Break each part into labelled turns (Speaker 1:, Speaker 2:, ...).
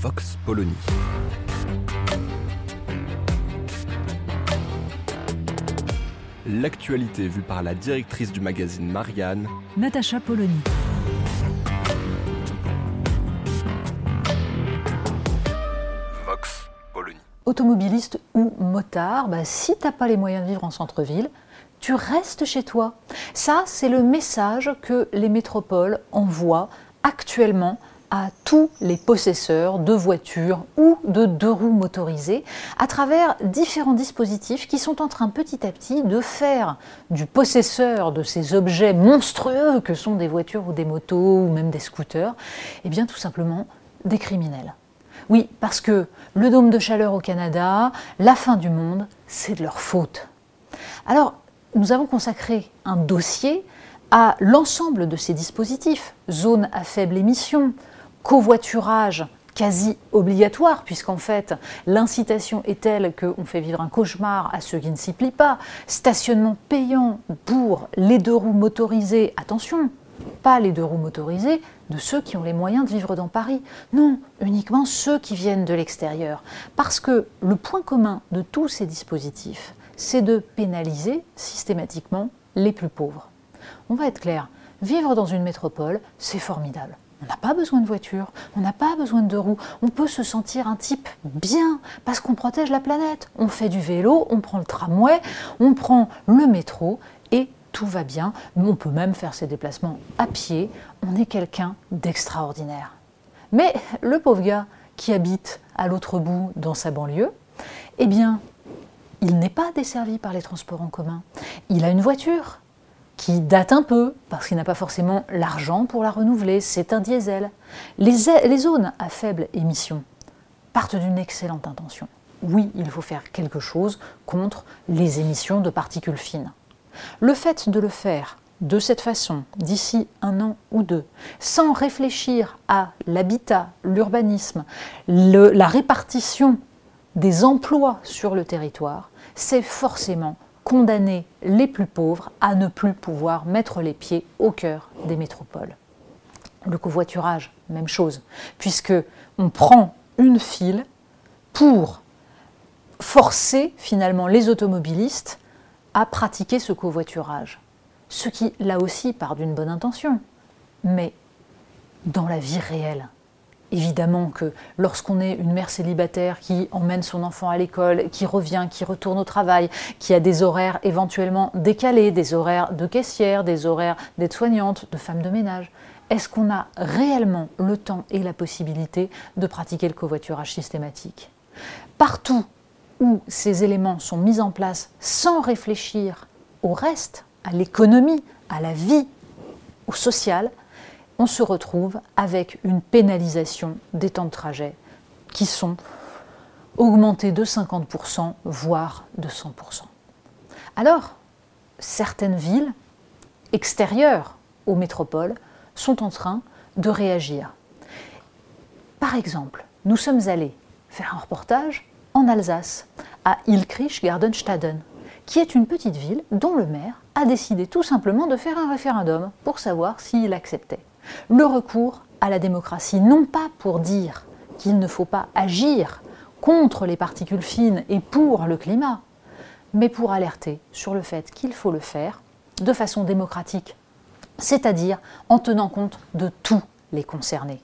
Speaker 1: Vox Polony. L'actualité vue par la directrice du magazine Marianne,
Speaker 2: Natacha Polony.
Speaker 1: Vox Polony.
Speaker 2: Automobiliste ou motard, bah, si t'as pas les moyens de vivre en centre-ville, tu restes chez toi. Ça, c'est le message que les métropoles envoient actuellement à tous les possesseurs de voitures ou de deux roues motorisées à travers différents dispositifs qui sont en train petit à petit de faire du possesseur de ces objets monstrueux que sont des voitures ou des motos ou même des scooters, eh bien tout simplement des criminels. Oui, parce que le dôme de chaleur au Canada, la fin du monde, c'est de leur faute. Alors, nous avons consacré un dossier à l'ensemble de ces dispositifs, zone à faible émission, covoiturage quasi obligatoire, puisqu'en fait l'incitation est telle qu'on fait vivre un cauchemar à ceux qui ne s'y plient pas, stationnement payant pour les deux roues motorisées, attention, pas les deux roues motorisées de ceux qui ont les moyens de vivre dans Paris, non, uniquement ceux qui viennent de l'extérieur. Parce que le point commun de tous ces dispositifs, c'est de pénaliser systématiquement les plus pauvres. On va être clair, vivre dans une métropole, c'est formidable. On n'a pas besoin de voiture, on n'a pas besoin de roues, on peut se sentir un type bien parce qu'on protège la planète. On fait du vélo, on prend le tramway, on prend le métro et tout va bien. On peut même faire ses déplacements à pied. On est quelqu'un d'extraordinaire. Mais le pauvre gars qui habite à l'autre bout dans sa banlieue, eh bien, il n'est pas desservi par les transports en commun. Il a une voiture qui date un peu parce qu'il n'a pas forcément l'argent pour la renouveler. C'est un diesel. Les, zones à faible émission partent d'une excellente intention. Oui, il faut faire quelque chose contre les émissions de particules fines. Le fait de le faire de cette façon, d'ici un an ou deux, sans réfléchir à l'habitat, l'urbanisme, la répartition des emplois sur le territoire, c'est forcément condamner les plus pauvres à ne plus pouvoir mettre les pieds au cœur des métropoles. Le covoiturage, même chose, puisque on prend une file pour forcer finalement les automobilistes à pratiquer ce covoiturage. Ce qui, là aussi, part d'une bonne intention. Mais dans la vie réelle, évidemment que lorsqu'on est une mère célibataire qui emmène son enfant à l'école, qui revient, qui retourne au travail, qui a des horaires éventuellement décalés, des horaires de caissière, des horaires d'aide-soignante, de femme de ménage, est-ce qu'on a réellement le temps et la possibilité de pratiquer le covoiturage systématique? Partout où ces éléments sont mis en place sans réfléchir au reste, à l'économie, à la vie, au social, on se retrouve avec une pénalisation des temps de trajet qui sont augmentés de 50%, voire de 100%. Alors, certaines villes extérieures aux métropoles sont en train de réagir. Par exemple, nous sommes allés faire un reportage en Alsace, à Ilkirch-Gardenstaden, qui est une petite ville dont le maire a décidé tout simplement de faire un référendum pour savoir s'il acceptait le recours à la démocratie, non pas pour dire qu'il ne faut pas agir contre les particules fines et pour le climat, mais pour alerter sur le fait qu'il faut le faire de façon démocratique, c'est-à-dire en tenant compte de tous les concernés.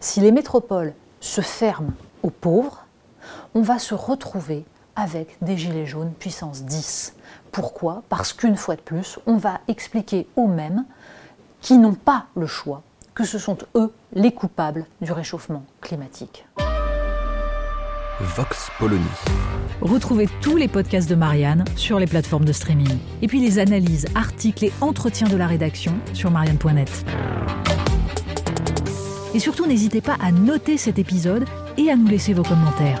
Speaker 2: Si les métropoles se ferment aux pauvres, on va se retrouver avec des gilets jaunes puissance 10. Pourquoi? Parce qu'une fois de plus, on va expliquer aux mêmes qui n'ont pas le choix que ce sont eux les coupables du réchauffement climatique.
Speaker 1: Vox Polony.
Speaker 3: Retrouvez tous les podcasts de Marianne sur les plateformes de streaming. Et puis les analyses, articles et entretiens de la rédaction sur marianne.net. Et surtout, n'hésitez pas à noter cet épisode et à nous laisser vos commentaires.